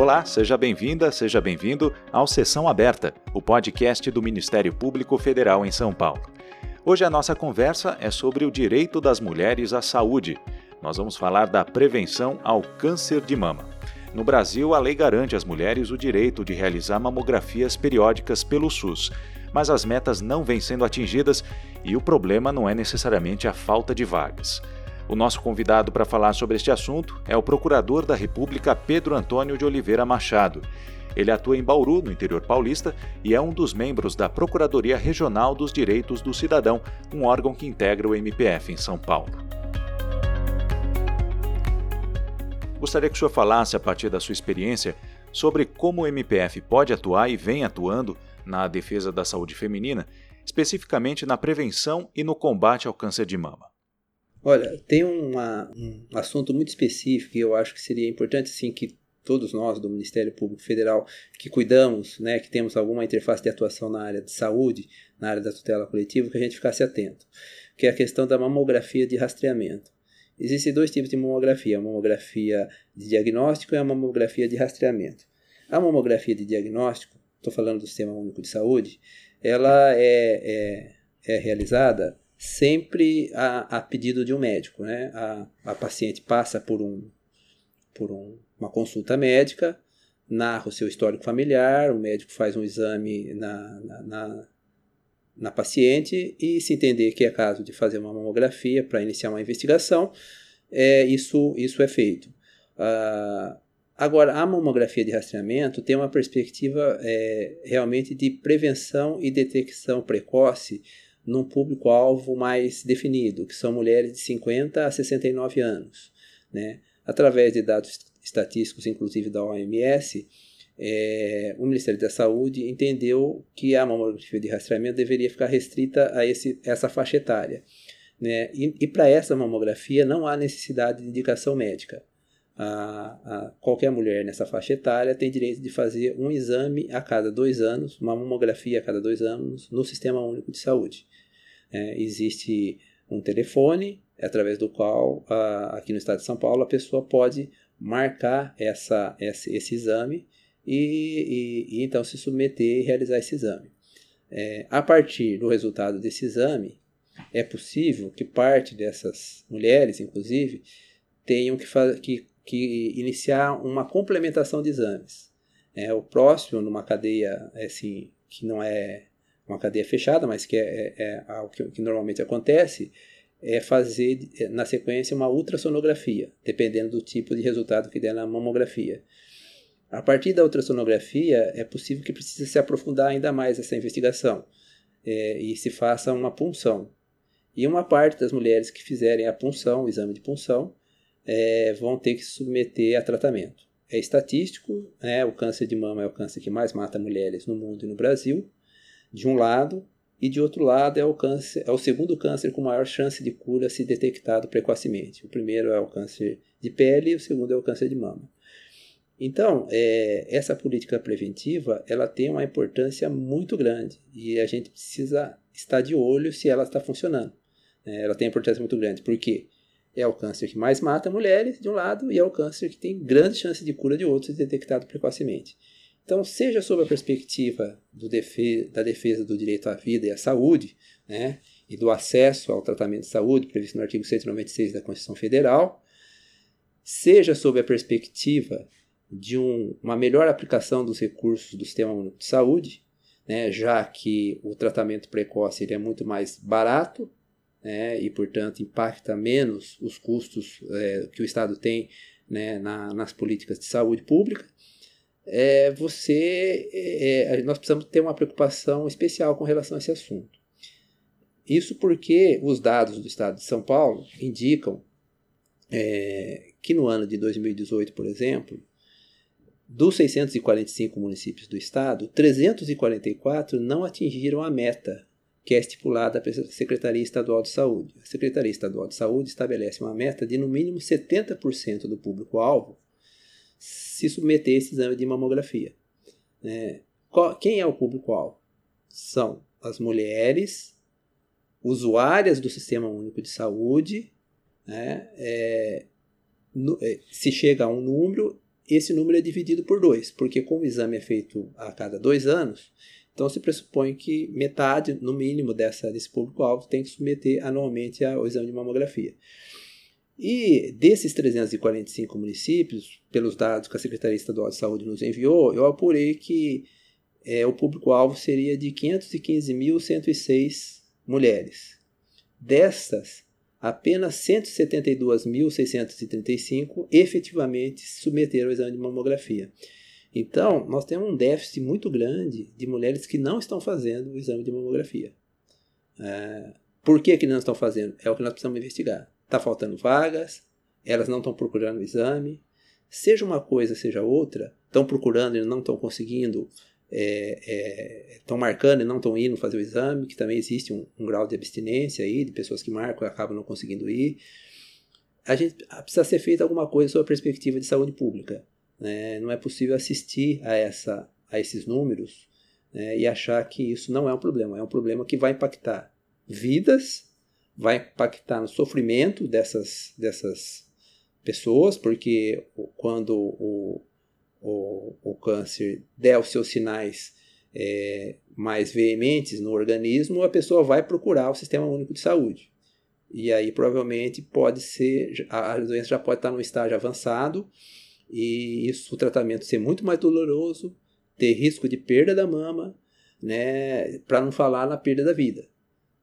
Olá, seja bem-vinda, seja bem-vindo ao Sessão Aberta, o podcast do Ministério Público Federal em São Paulo. Hoje a nossa conversa é sobre o direito das mulheres à saúde. Nós vamos falar da prevenção ao câncer de mama. No Brasil, a lei garante às mulheres o direito de realizar mamografias periódicas pelo SUS, mas as metas não vêm sendo atingidas e o problema não é necessariamente a falta de vagas. O nosso convidado para falar sobre este assunto é o Procurador da República Pedro Antônio de Oliveira Machado. Ele atua em Bauru, no interior paulista, e é um dos membros da Procuradoria Regional dos Direitos do Cidadão, um órgão que integra o MPF em São Paulo. Gostaria que o senhor falasse, a partir da sua experiência, sobre como o MPF pode atuar e vem atuando na defesa da saúde feminina, especificamente na prevenção e no combate ao câncer de mama. Olha, tem uma, um assunto muito específico e eu acho que seria importante sim que todos nós do Ministério Público Federal que cuidamos, né, que temos alguma interface de atuação na área de saúde, na área da tutela coletiva, que a gente ficasse atento, que é a questão da mamografia de rastreamento. Existem dois tipos de mamografia, a mamografia de diagnóstico e a mamografia de rastreamento. A mamografia de diagnóstico, estou falando do Sistema Único de Saúde, ela é, é, é realizada sempre a, a, pedido de um médico. Né? A, a paciente passa por, um, por um, uma consulta médica, narra o seu histórico familiar, o médico faz um exame na, na, na, na paciente e, se entender que é caso de fazer uma mamografia para iniciar uma investigação, é, isso, isso é feito. Ah, agora, a mamografia de rastreamento tem uma perspectiva é, realmente de prevenção e detecção precoce num público-alvo mais definido, que são mulheres de 50 a 69 anos. Né? Através de dados estatísticos, inclusive da OMS, é, o Ministério da Saúde entendeu que a mamografia de rastreamento deveria ficar restrita a esse, essa faixa etária. Né? E, e para essa mamografia não há necessidade de indicação médica. A, a, qualquer mulher nessa faixa etária tem direito de fazer um exame a cada dois anos, uma mamografia a cada dois anos, no Sistema Único de Saúde. É, existe um telefone através do qual, a, aqui no estado de São Paulo, a pessoa pode marcar essa, esse, esse exame e, e, e, então se submeter e realizar esse exame. É, a partir do resultado desse exame, é possível que parte dessas mulheres, inclusive, tenham que, que, que iniciar uma complementação de exames. É, o próximo, numa cadeia assim, que não é uma cadeia fechada, mas que é, é, é algo que, que, normalmente acontece, é fazer é, na sequência uma ultrassonografia, dependendo do tipo de resultado que der na mamografia. A partir da ultrassonografia, é possível que precise se aprofundar ainda mais essa investigação é, e se faça uma punção. E uma parte das mulheres que fizerem a punção, o exame de punção, é, vão ter que se submeter a tratamento. É estatístico, né, o câncer de mama é o câncer que mais mata mulheres no mundo e no Brasil, de um lado, e de outro lado é o, câncer, é o segundo câncer com maior chance de cura se detectado precocemente. O primeiro é o câncer de pele e o segundo é o câncer de mama. Então, é, essa política preventiva ela tem uma importância muito grande e a gente precisa estar de olho se ela está funcionando. É, ela tem importância muito grande, porque é o câncer que mais mata mulheres, de um lado, e é o câncer que tem grande chance de cura de outros, detectado precocemente. Então, seja sob a perspectiva da defesa do direito à vida e à saúde, né, e do acesso ao tratamento de saúde previsto no artigo 196 da Constituição Federal, seja sob a perspectiva de um, uma melhor aplicação dos recursos do Sistema Único de Saúde, né, já que o tratamento precoce ele é muito mais barato né, e, portanto, impacta menos os custos é, que o Estado tem né, na, nas políticas de saúde pública é, você, é, é, nós precisamos ter uma preocupação especial com relação a esse assunto. Isso porque os dados do Estado de São Paulo indicam é, que no ano de 2018, por exemplo, dos 645 municípios do estado, 344 não atingiram a meta que é estipulada pela Secretaria Estadual de Saúde. A Secretaria Estadual de Saúde estabelece uma meta de no mínimo 70% do público-alvo se submeter a esse exame de mamografia. É, qual, quem é o público-alvo? São as mulheres usuárias do Sistema Único de Saúde. Né, é, no, é, se chega a um número esse número é dividido por dois, porque como o exame é feito a cada dois anos, então se pressupõe que metade, no mínimo, dessa, desse público-alvo tem que submeter anualmente ao exame de mamografia. E desses 345 municípios, pelos dados que a Secretaria Estadual de Saúde nos enviou, eu apurei que é, o público-alvo seria de 515.106 mulheres. Destas, apenas 172.635 efetivamente se submeteram ao exame de mamografia. Então, nós temos um déficit muito grande de mulheres que não estão fazendo o exame de mamografia. É, por que, que não estão fazendo? É o que nós precisamos investigar. Está faltando vagas, elas não estão procurando o exame. Seja uma coisa, seja outra, estão procurando e não estão conseguindo, estão é, é, marcando e não estão indo fazer o exame, que também existe um, um, grau de abstinência aí, de pessoas que marcam e acabam não conseguindo ir. A gente precisa ser feita alguma coisa sobre a perspectiva de saúde pública. Né? Não é possível assistir a, essa, a esses números né? e achar que isso não é um problema. É um problema que vai impactar vidas, vai impactar no sofrimento dessas, dessas pessoas, porque quando o, o, o câncer der os seus sinais é, mais veementes no organismo, a pessoa vai procurar o Sistema Único de Saúde. E aí provavelmente pode ser, a, doença já pode estar no estágio avançado e isso o tratamento ser muito mais doloroso, ter risco de perda da mama, né, para não falar na perda da vida.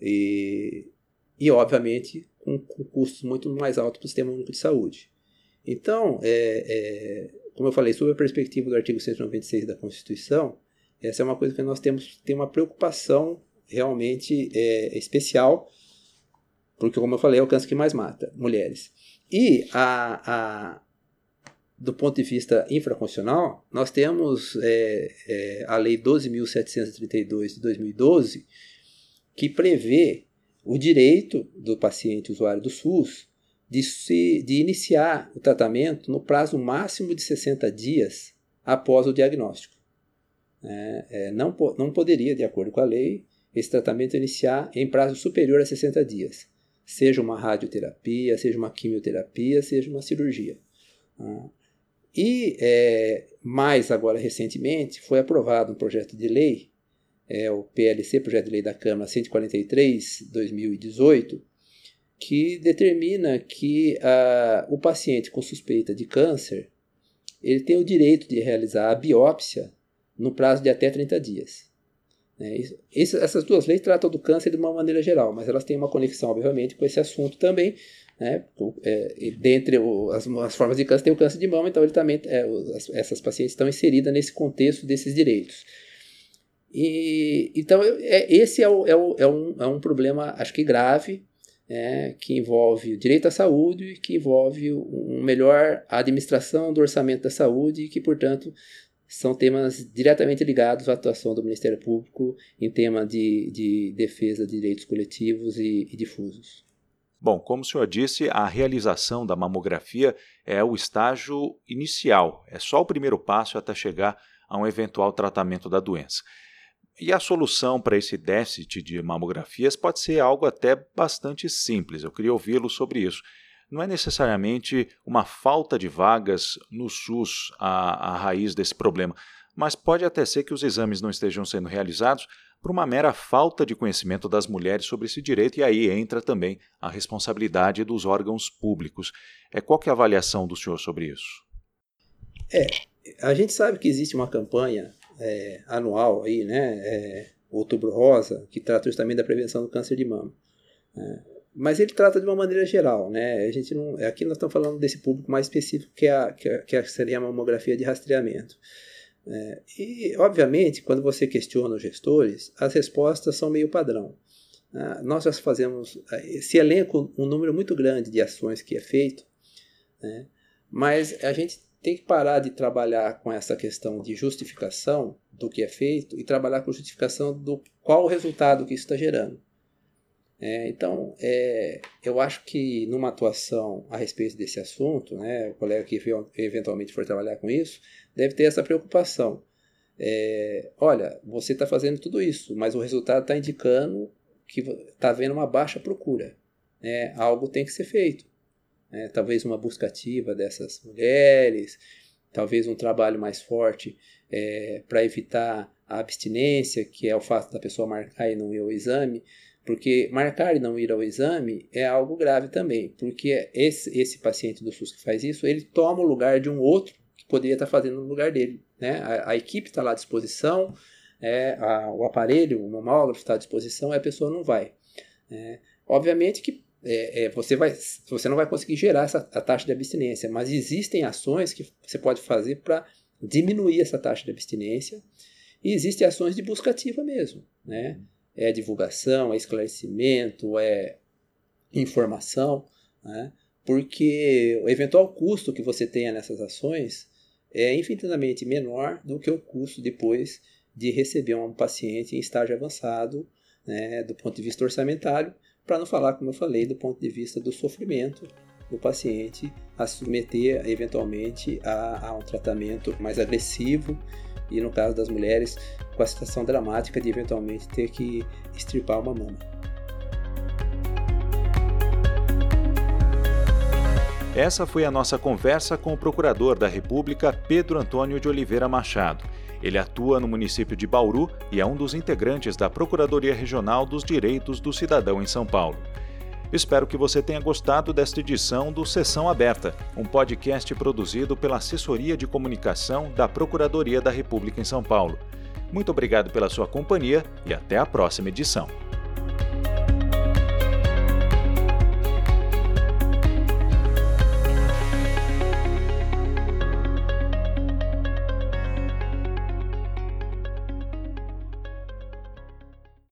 E, e obviamente com, com custos muito mais altos para o Sistema Único de Saúde. Então, é, é, como eu falei, sob a perspectiva do artigo 196 da Constituição, essa é uma coisa que nós temos tem uma preocupação realmente é, especial, porque, como eu falei, é o câncer que mais mata mulheres. E a, a do ponto de vista infraconstitucional, nós temos é, é, a Lei 12.732 de 2012, que prevê o direito do paciente usuário do SUS de, se, de iniciar o tratamento no prazo máximo de 60 dias após o diagnóstico. É, é, não, não poderia, de acordo com a lei, esse tratamento iniciar em prazo superior a 60 dias, seja uma radioterapia, seja uma quimioterapia, seja uma cirurgia. Ah, e é, mais agora recentemente foi aprovado um projeto de lei, é, o PLC, Projeto de Lei da Câmara 143/2018, que determina que a, o paciente com suspeita de câncer ele tem o direito de realizar a biópsia no prazo de até 30 dias. É, isso, essas duas leis tratam do câncer de uma maneira geral, mas elas têm uma conexão, obviamente, com esse assunto também, né? É, dentre o, as, as, formas de câncer tem o câncer de mama, então ele também, é, as, essas pacientes estão inseridas nesse contexto desses direitos. E, então, é, esse é, o, é, o, é, um, é um problema, acho que grave, é, que envolve o direito à saúde, que envolve uma melhor administração do orçamento da saúde e que, portanto, são temas diretamente ligados à atuação do Ministério Público em tema de, de defesa de direitos coletivos e, e difusos. Bom, como o senhor disse, a realização da mamografia é o estágio inicial, é só o primeiro passo até chegar a um eventual tratamento da doença. E a solução para esse déficit de mamografias pode ser algo até bastante simples. Eu queria ouvi-lo sobre isso. Não é necessariamente uma falta de vagas no SUS a, a raiz desse problema, mas pode até ser que os exames não estejam sendo realizados por uma mera falta de conhecimento das mulheres sobre esse direito, e aí entra também a responsabilidade dos órgãos públicos. É, qual é a avaliação do senhor sobre isso? É, a gente sabe que existe uma campanha é, anual aí, né, é, Outubro Rosa, que trata justamente da prevenção do câncer de mama. É, mas ele trata de uma maneira geral, né? A gente não, aqui nós estamos falando desse público mais específico que, a, que, que seria a mamografia de rastreamento. É, e, obviamente, quando você questiona os gestores, as respostas são meio padrão. Ah, nós já fazemos, esse elenco, um número muito grande de ações que é feito, né, mas a gente tem que parar de trabalhar com essa questão de justificação do que é feito e trabalhar com justificação do qual o resultado que isso está gerando. É, então, é, eu acho que numa atuação a respeito desse assunto, né, o colega que eventualmente for trabalhar com isso, deve ter essa preocupação. É, olha, você está fazendo tudo isso, mas o resultado está indicando que está havendo uma baixa procura. Né? Algo tem que ser feito. Né? Talvez uma busca ativa dessas mulheres, talvez um trabalho mais forte é, para evitar a abstinência, que é o fato da pessoa marcar e não ir ao exame, porque marcar e não ir ao exame é algo grave também, porque esse, esse paciente do SUS que faz isso, ele toma o lugar de um outro que poderia estar fazendo no lugar dele. Né? A, a equipe está lá à disposição, é, a, o aparelho, o mamógrafo está à disposição e a pessoa não vai. É, obviamente que é, é, você, vai, você não vai conseguir gerar essa, a taxa de abstinência, mas existem ações que você pode fazer para diminuir essa taxa de abstinência e existem ações de busca ativa mesmo. Né? É divulgação, é esclarecimento, é informação, né? porque o eventual custo que você tenha nessas ações é infinitamente menor do que o custo depois de receber um paciente em estágio avançado, né, do ponto de vista orçamentário, para não falar, como eu falei, do ponto de vista do sofrimento do paciente a submeter eventualmente a, a um tratamento mais agressivo e, no caso das mulheres, com a situação dramática de eventualmente ter que extirpar uma mama. Essa foi a nossa conversa com o Procurador da República, Pedro Antônio de Oliveira Machado. Ele atua no município de Bauru e é um dos integrantes da Procuradoria Regional dos Direitos do Cidadão em São Paulo. Espero que você tenha gostado desta edição do Sessão Aberta, um podcast produzido pela Assessoria de Comunicação da Procuradoria da República em São Paulo. Muito obrigado pela sua companhia e até a próxima edição.